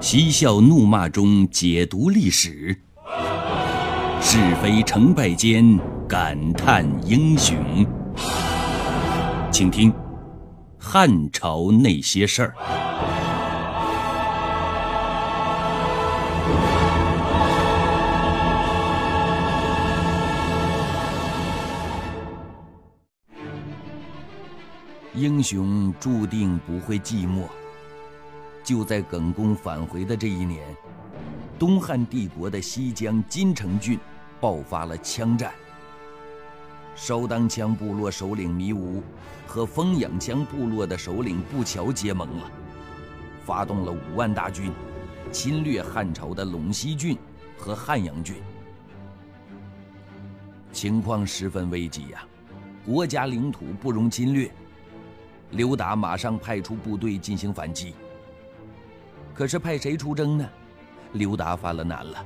嬉笑怒骂中解读历史，是非成败间感叹英雄。请听《汉朝那些事儿》。英雄注定不会寂寞。就在耿恭返回的这一年，东汉帝国的西疆金城郡爆发了枪战。烧当羌部落首领糜吾和丰阳羌部落的首领步乔结盟了，发动了五万大军，侵略汉朝的陇西郡和汉阳郡。情况十分危急呀，国家领土不容侵略。刘达马上派出部队进行反击。可是派谁出征呢？刘达犯了难了。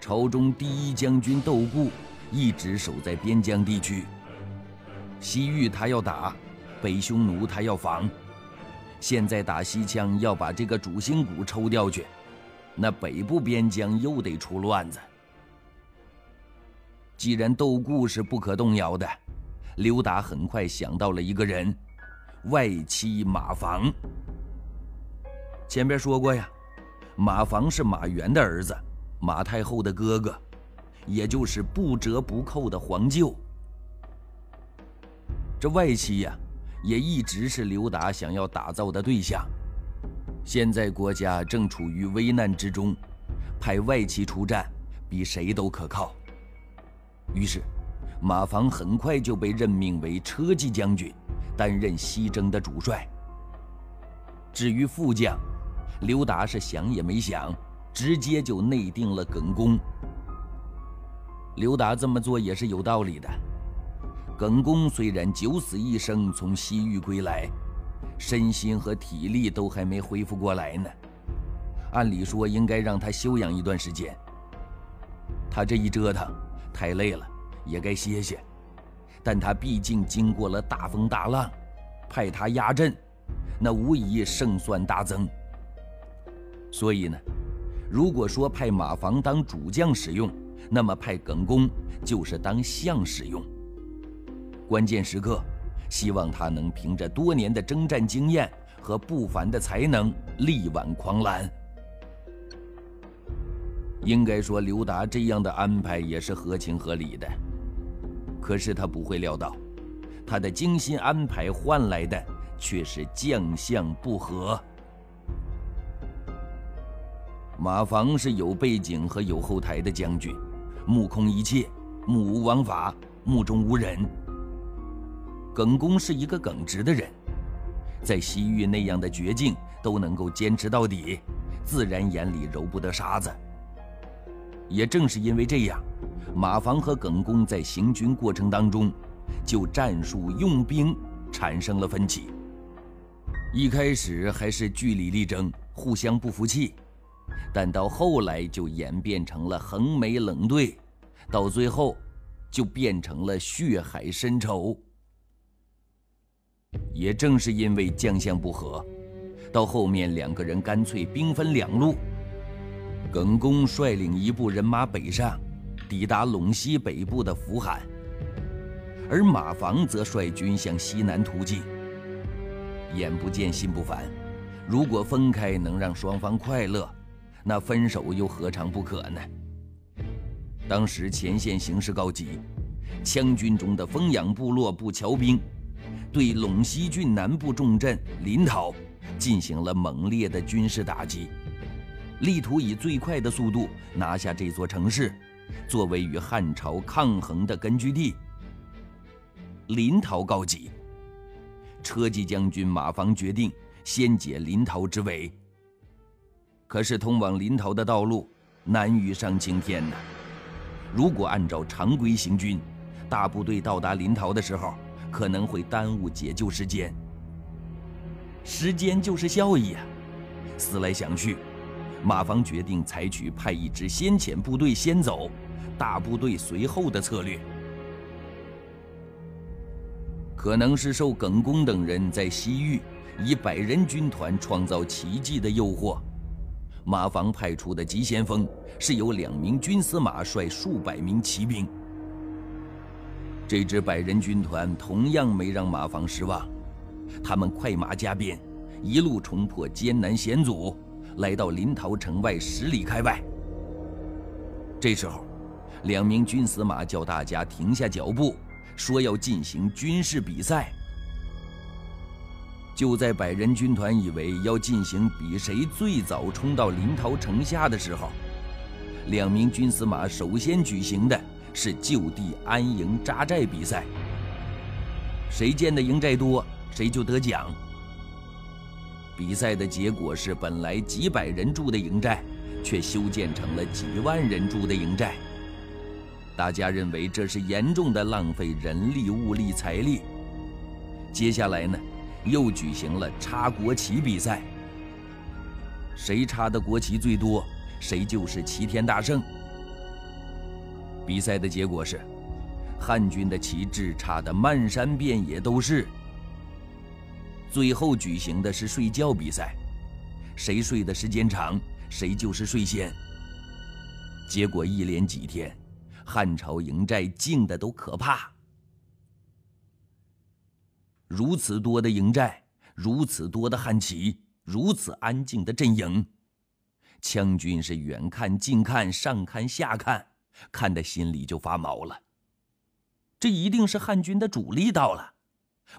朝中第一将军窦固一直守在边疆地区。西域他要打，北匈奴他要防。现在打西羌要把这个主心骨抽掉去，那北部边疆又得出乱子。既然窦固是不可动摇的，刘达很快想到了一个人——外戚马房。前边说过呀，马房是马援的儿子，马太后的哥哥，也就是不折不扣的皇舅。这外戚呀，也一直是刘达想要打造的对象。现在国家正处于危难之中，派外戚出战，比谁都可靠。于是，马房很快就被任命为车骑将军，担任西征的主帅。至于副将，刘达是想也没想，直接就内定了耿恭。刘达这么做也是有道理的。耿恭虽然九死一生从西域归来，身心和体力都还没恢复过来呢，按理说应该让他休养一段时间。他这一折腾太累了，也该歇歇。但他毕竟经过了大风大浪，派他压阵，那无疑胜算大增。所以呢，如果说派马房当主将使用，那么派耿恭就是当相使用。关键时刻，希望他能凭着多年的征战经验和不凡的才能力挽狂澜。应该说，刘达这样的安排也是合情合理的。可是他不会料到，他的精心安排换来的却是将相不和。马房是有背景和有后台的将军，目空一切，目无王法，目中无人。耿恭是一个耿直的人，在西域那样的绝境都能够坚持到底，自然眼里揉不得沙子。也正是因为这样，马房和耿恭在行军过程当中，就战术用兵产生了分歧。一开始还是据理力争，互相不服气。但到后来就演变成了横眉冷对，到最后就变成了血海深仇。也正是因为将相不和，到后面两个人干脆兵分两路。耿恭率领一部人马北上，抵达陇西北部的扶罕，而马房则率军向西南突进。眼不见心不烦，如果分开能让双方快乐。那分手又何尝不可呢？当时前线形势告急，羌军中的丰阳部落步乔兵对陇西郡南部重镇临洮进行了猛烈的军事打击，力图以最快的速度拿下这座城市，作为与汉朝抗衡的根据地。临洮告急，车骑将军马房决定先解临洮之围。可是通往临洮的道路难于上青天呐！如果按照常规行军，大部队到达临洮的时候，可能会耽误解救时间。时间就是效益啊！思来想去，马方决定采取派一支先遣部队先走，大部队随后的策略。可能是受耿恭等人在西域以百人军团创造奇迹的诱惑。马房派出的急先锋是由两名军司马率数百名骑兵。这支百人军团同样没让马房失望，他们快马加鞭，一路冲破艰难险阻，来到临洮城外十里开外。这时候，两名军司马叫大家停下脚步，说要进行军事比赛。就在百人军团以为要进行比谁最早冲到临洮城下的时候，两名军司马首先举行的是就地安营扎寨比赛。谁建的营寨多，谁就得奖。比赛的结果是，本来几百人住的营寨，却修建成了几万人住的营寨。大家认为这是严重的浪费人力、物力、财力。接下来呢？又举行了插国旗比赛，谁插的国旗最多，谁就是齐天大圣。比赛的结果是，汉军的旗帜插得漫山遍野都是。最后举行的是睡觉比赛，谁睡的时间长，谁就是睡仙。结果一连几天，汉朝营寨静的都可怕。如此多的营寨，如此多的汉旗，如此安静的阵营，羌军是远看近看，上看下看，看得心里就发毛了。这一定是汉军的主力到了，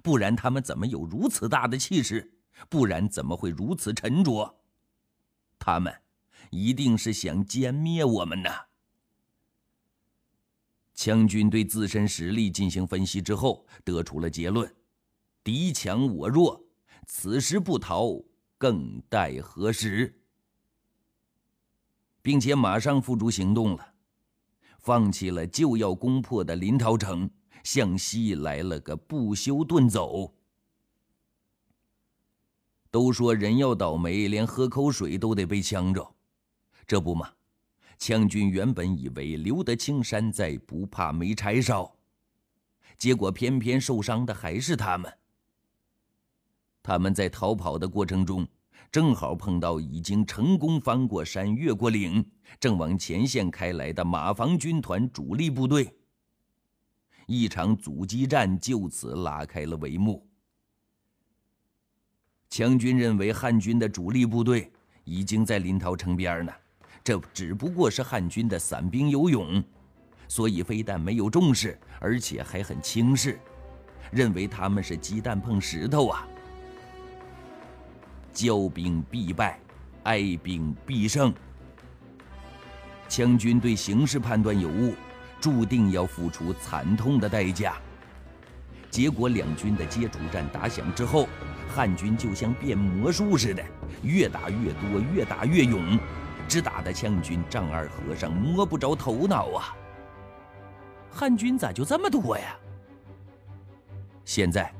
不然他们怎么有如此大的气势？不然怎么会如此沉着？他们一定是想歼灭我们呢。羌军对自身实力进行分析之后，得出了结论。敌强我弱，此时不逃，更待何时？并且马上付诸行动了，放弃了就要攻破的临洮城，向西来了个不休遁走。都说人要倒霉，连喝口水都得被呛着，这不嘛？羌军原本以为留得青山在，不怕没柴烧，结果偏偏受伤的还是他们。他们在逃跑的过程中，正好碰到已经成功翻过山、越过岭，正往前线开来的马房军团主力部队。一场阻击战就此拉开了帷幕。羌军认为汉军的主力部队已经在临洮城边呢，这只不过是汉军的散兵游勇，所以非但没有重视，而且还很轻视，认为他们是鸡蛋碰石头啊。骄兵必败，哀兵必胜。羌军对形势判断有误，注定要付出惨痛的代价。结果两军的接触战打响之后，汉军就像变魔术似的，越打越多，越打越勇，只打得羌军丈二和尚摸不着头脑啊！汉军咋就这么多呀？现在。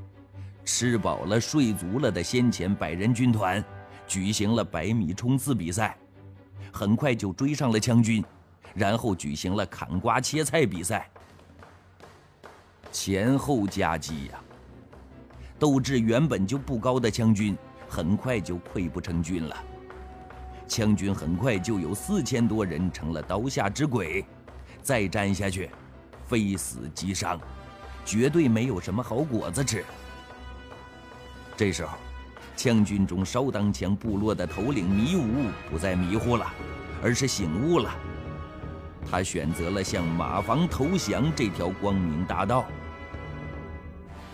吃饱了睡足了的先前百人军团，举行了百米冲刺比赛，很快就追上了羌军，然后举行了砍瓜切菜比赛，前后夹击呀。斗志原本就不高的羌军，很快就溃不成军了。羌军很快就有四千多人成了刀下之鬼，再战下去，非死即伤，绝对没有什么好果子吃。这时候，羌军中烧当羌部落的头领迷雾不再迷糊了，而是醒悟了。他选择了向马房投降这条光明大道，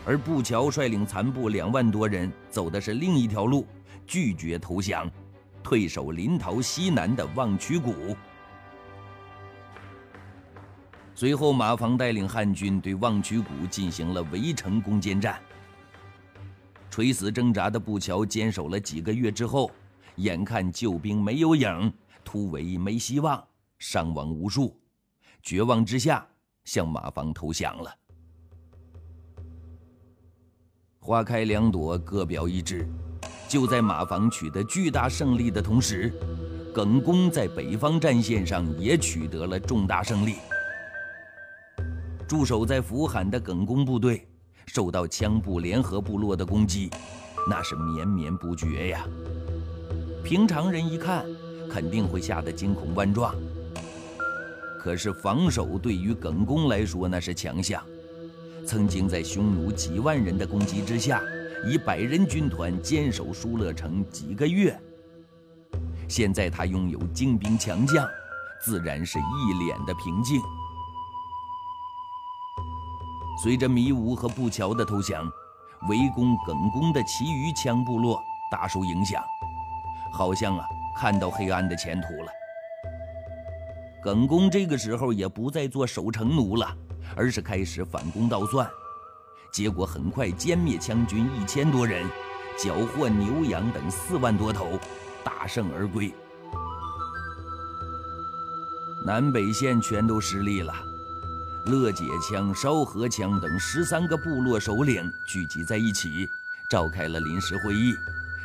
而步乔率领残部两万多人走的是另一条路，拒绝投降，退守临洮西南的望曲谷。随后，马房带领汉军对望曲谷进行了围城攻坚战。垂死挣扎的步乔坚守了几个月之后，眼看救兵没有影，突围没希望，伤亡无数，绝望之下向马房投降了。花开两朵，各表一枝。就在马房取得巨大胜利的同时，耿恭在北方战线上也取得了重大胜利。驻守在福罕的耿恭部队。受到羌部联合部落的攻击，那是绵绵不绝呀。平常人一看，肯定会吓得惊恐万状。可是防守对于耿恭来说那是强项，曾经在匈奴几万人的攻击之下，以百人军团坚守疏勒城几个月。现在他拥有精兵强将，自然是一脸的平静。随着迷吾和步乔的投降，围攻耿恭的其余羌部落大受影响，好像啊看到黑暗的前途了。耿恭这个时候也不再做守城奴了，而是开始反攻倒算，结果很快歼灭羌军一千多人，缴获牛羊等四万多头，大胜而归。南北线全都失利了，乐解羌、烧河羌等十三个部落首领聚集在一起，召开了临时会议，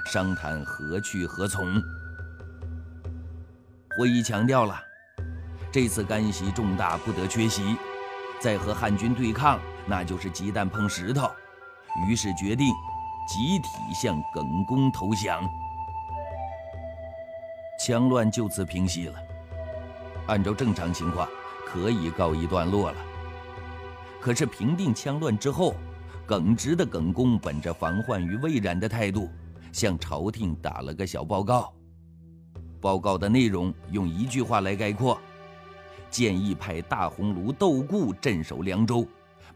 商谈何去何从。会议强调了。这次干系重大，不得缺席。再和汉军对抗，那就是鸡蛋碰石头。于是决定集体向耿恭投降。枪乱就此平息了。按照正常情况，可以告一段落了。可是平定羌乱之后，耿直的耿恭本着防患于未然的态度，向朝廷打了个小报告。报告的内容用一句话来概括。建议派大红卢窦固镇守凉州，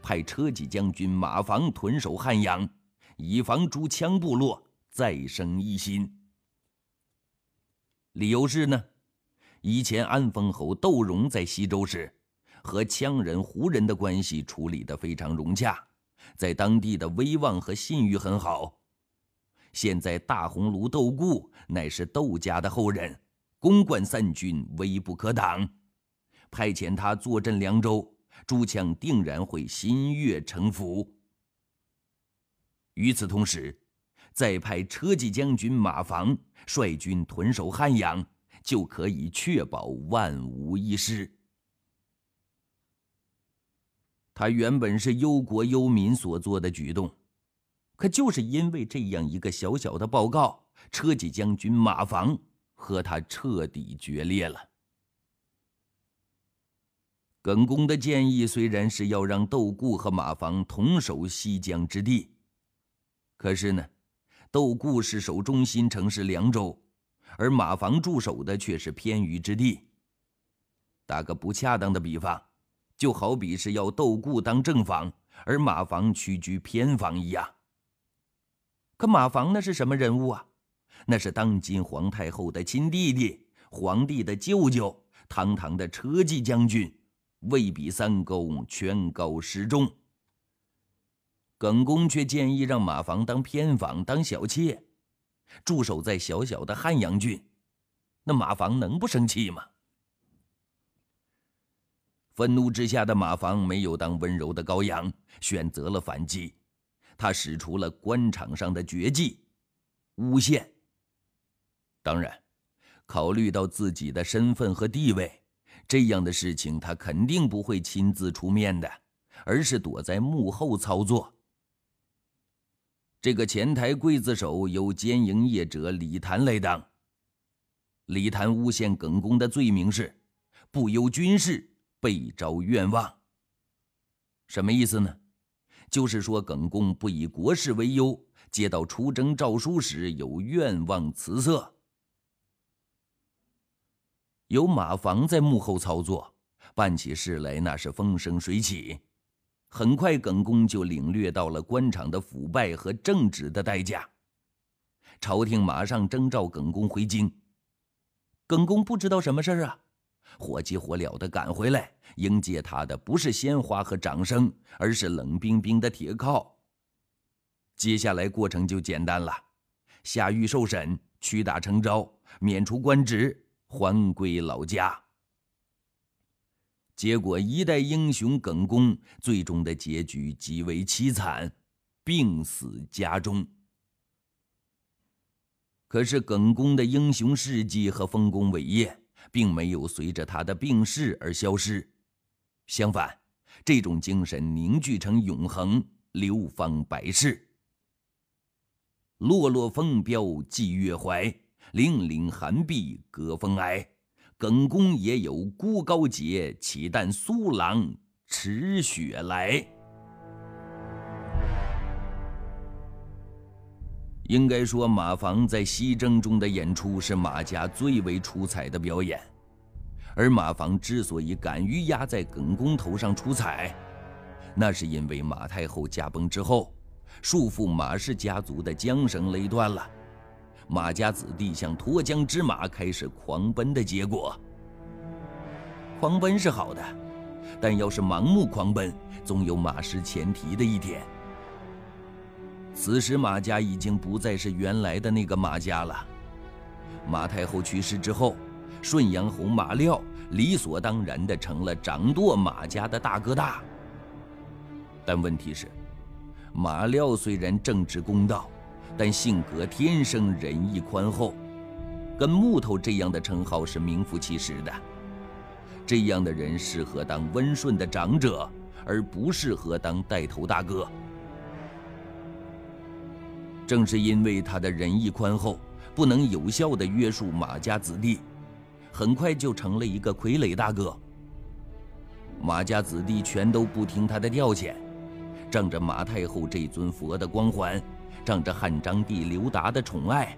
派车骑将军马房屯守汉阳，以防诸羌部落再生异心。理由是呢，以前安丰侯窦融在西周时，和羌人、胡人的关系处理得非常融洽，在当地的威望和信誉很好。现在大红炉窦固乃是窦家的后人，公冠三军，威不可挡。派遣他坐镇凉州，诸羌定然会心悦诚服。与此同时，再派车骑将军马房率军屯守汉阳，就可以确保万无一失。他原本是忧国忧民所做的举动，可就是因为这样一个小小的报告，车骑将军马房和他彻底决裂了。耿恭的建议虽然是要让窦固和马房同守西江之地，可是呢，窦固是守中心城市凉州，而马房驻守的却是偏隅之地。打个不恰当的比方，就好比是要窦固当正房，而马房屈居偏房一样。可马房那是什么人物啊？那是当今皇太后的亲弟弟，皇帝的舅舅，堂堂的车骑将军。位比三公权高十重，耿恭却建议让马房当偏房，当小妾，驻守在小小的汉阳郡。那马房能不生气吗？愤怒之下的马房没有当温柔的羔羊，选择了反击。他使出了官场上的绝技——诬陷。当然，考虑到自己的身份和地位。这样的事情，他肯定不会亲自出面的，而是躲在幕后操作。这个前台刽子手由奸营业者李谭来当。李谭诬陷耿恭的罪名是不由军事，被招愿望。什么意思呢？就是说耿恭不以国事为忧，接到出征诏书时有愿望辞色。有马房在幕后操作，办起事来那是风生水起。很快，耿恭就领略到了官场的腐败和政治的代价。朝廷马上征召耿恭回京。耿恭不知道什么事儿啊，火急火燎的赶回来，迎接他的不是鲜花和掌声，而是冷冰冰的铁铐。接下来过程就简单了：下狱受审，屈打成招，免除官职。还归老家。结果，一代英雄耿恭最终的结局极为凄惨，病死家中。可是，耿恭的英雄事迹和丰功伟业，并没有随着他的病逝而消失，相反，这种精神凝聚成永恒，流芳百世。落落风标寄月怀，凛凛寒碧隔风哀。耿恭也有孤高节，岂但苏郎持雪来。应该说，马房在西征中的演出是马家最为出彩的表演。而马房之所以敢于压在耿公头上出彩，那是因为马太后驾崩之后，束缚马氏家族的缰绳勒断了。马家子弟像脱缰之马开始狂奔的结果。狂奔是好的，但要是盲目狂奔，总有马失前蹄的一天。此时马家已经不再是原来的那个马家了。马太后去世之后，顺阳侯马廖理所当然的成了掌舵马家的大哥大。但问题是，马廖虽然正直公道。但性格天生仁义宽厚，跟木头这样的称号是名副其实的。这样的人适合当温顺的长者，而不适合当带头大哥。正是因为他的仁义宽厚，不能有效地约束马家子弟，很快就成了一个傀儡大哥。马家子弟全都不听他的调遣，仗着马太后这尊佛的光环。仗着汉章帝刘达的宠爱，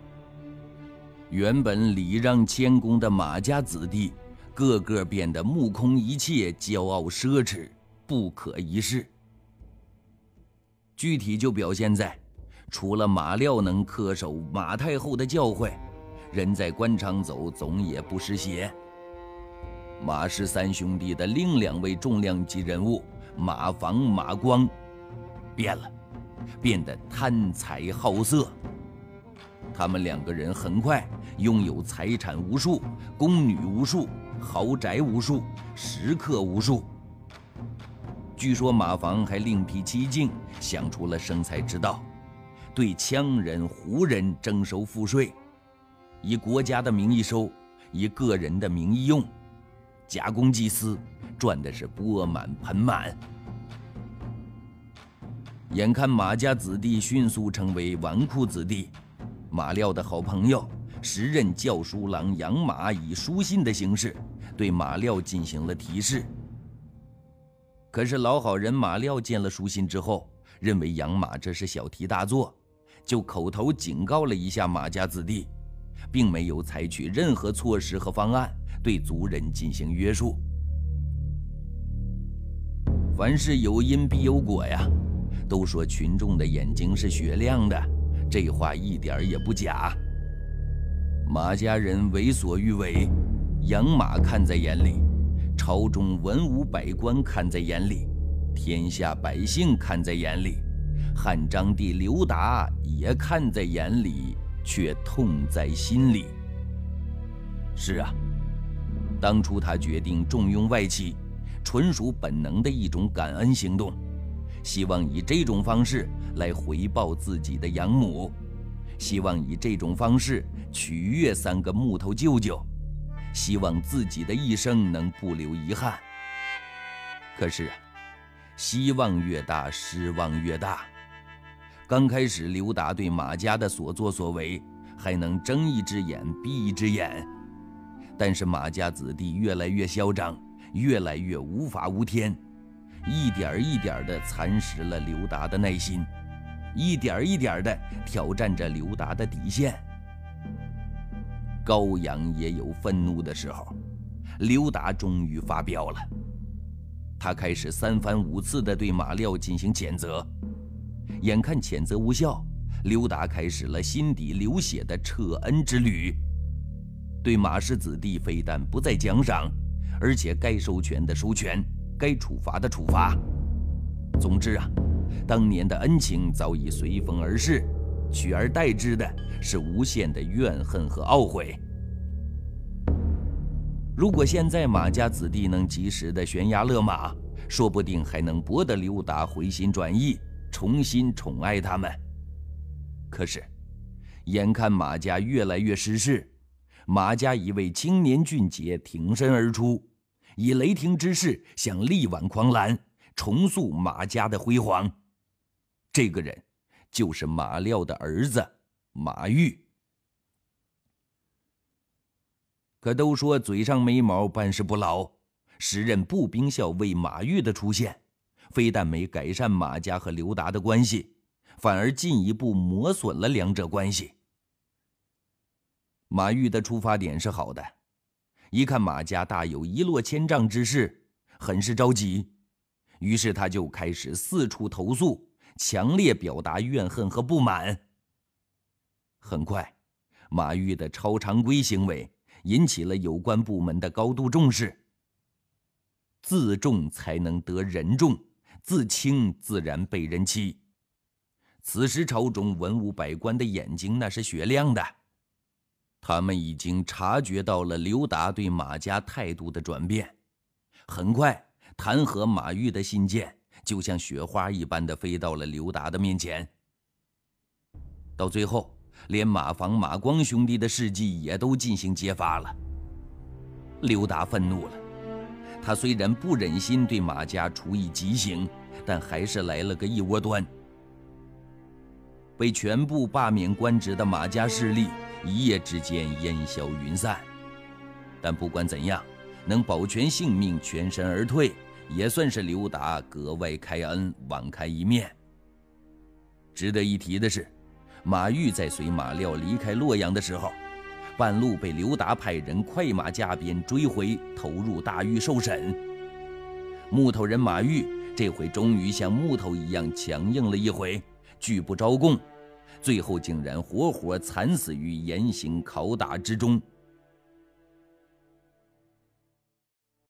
原本礼让谦恭的马家子弟，个个变得目空一切、骄傲奢侈、不可一世。具体就表现在，除了马廖能恪守马太后的教诲，人在官场走总也不湿鞋。马氏三兄弟的另两位重量级人物马房、马光，变了。变得贪财好色。他们两个人很快拥有财产无数、宫女无数、豪宅无数、食客无数。据说马房还另辟蹊径，想出了生财之道，对羌人、胡人征收赋税，以国家的名义收，以个人的名义用，假公济私，赚的是钵满盆满。眼看马家子弟迅速成为纨绔子弟，马廖的好朋友时任教书郎杨马以书信的形式对马廖进行了提示。可是老好人马廖见了书信之后，认为杨马这是小题大做，就口头警告了一下马家子弟，并没有采取任何措施和方案对族人进行约束。凡事有因必有果呀。都说群众的眼睛是雪亮的，这话一点也不假。马家人为所欲为，养马看在眼里，朝中文武百官看在眼里，天下百姓看在眼里，汉章帝刘达也看在眼里，却痛在心里。是啊，当初他决定重用外戚，纯属本能的一种感恩行动。希望以这种方式来回报自己的养母，希望以这种方式取悦三个木头舅舅，希望自己的一生能不留遗憾。可是，希望越大，失望越大。刚开始，刘达对马家的所作所为还能睁一只眼闭一只眼，但是马家子弟越来越嚣张，越来越无法无天。一点一点地蚕食了刘达的耐心，一点一点地挑战着刘达的底线。高阳也有愤怒的时候，刘达终于发飙了。他开始三番五次地对马廖进行谴责，眼看谴责无效，刘达开始了心底流血的撤恩之旅。对马氏子弟，非但不再奖赏，而且该收权的收权。该处罚的处罚。总之啊，当年的恩情早已随风而逝，取而代之的是无限的怨恨和懊悔。如果现在马家子弟能及时的悬崖勒马，说不定还能博得刘达回心转意，重新宠爱他们。可是，眼看马家越来越失势，马家一位青年俊杰挺身而出。以雷霆之势想力挽狂澜，重塑马家的辉煌。这个人，就是马廖的儿子马玉。可都说嘴上没毛，办事不牢。时任步兵校尉马玉的出现，非但没改善马家和刘达的关系，反而进一步磨损了两者关系。马玉的出发点是好的，一看马家大有一落千丈之势，很是着急，于是他就开始四处投诉，强烈表达怨恨和不满。很快，马玉的超常规行为。引起了有关部门的高度重视。自重才能得人重，自轻自然被人欺。此时朝中文武百官的眼睛那是雪亮的，他们已经察觉到了刘达对马家态度的转变。很快，弹劾马玉的信件就像雪花一般的飞到了刘达的面前。到最后。连马房、马光兄弟的事迹也都进行揭发了。刘达愤怒了，他虽然不忍心对马家处以极刑，但还是来了个一窝端。被全部罢免官职的马家势力一夜之间烟消云散。但不管怎样，能保全性命、全身而退，也算是刘达格外开恩、网开一面。值得一提的是。马玉在随马廖离开洛阳的时候，半路被刘达派人快马加鞭追回，投入大狱受审。木头人马玉这回终于像木头一样强硬了一回，拒不招供，最后竟然活活惨死于严刑拷打之中。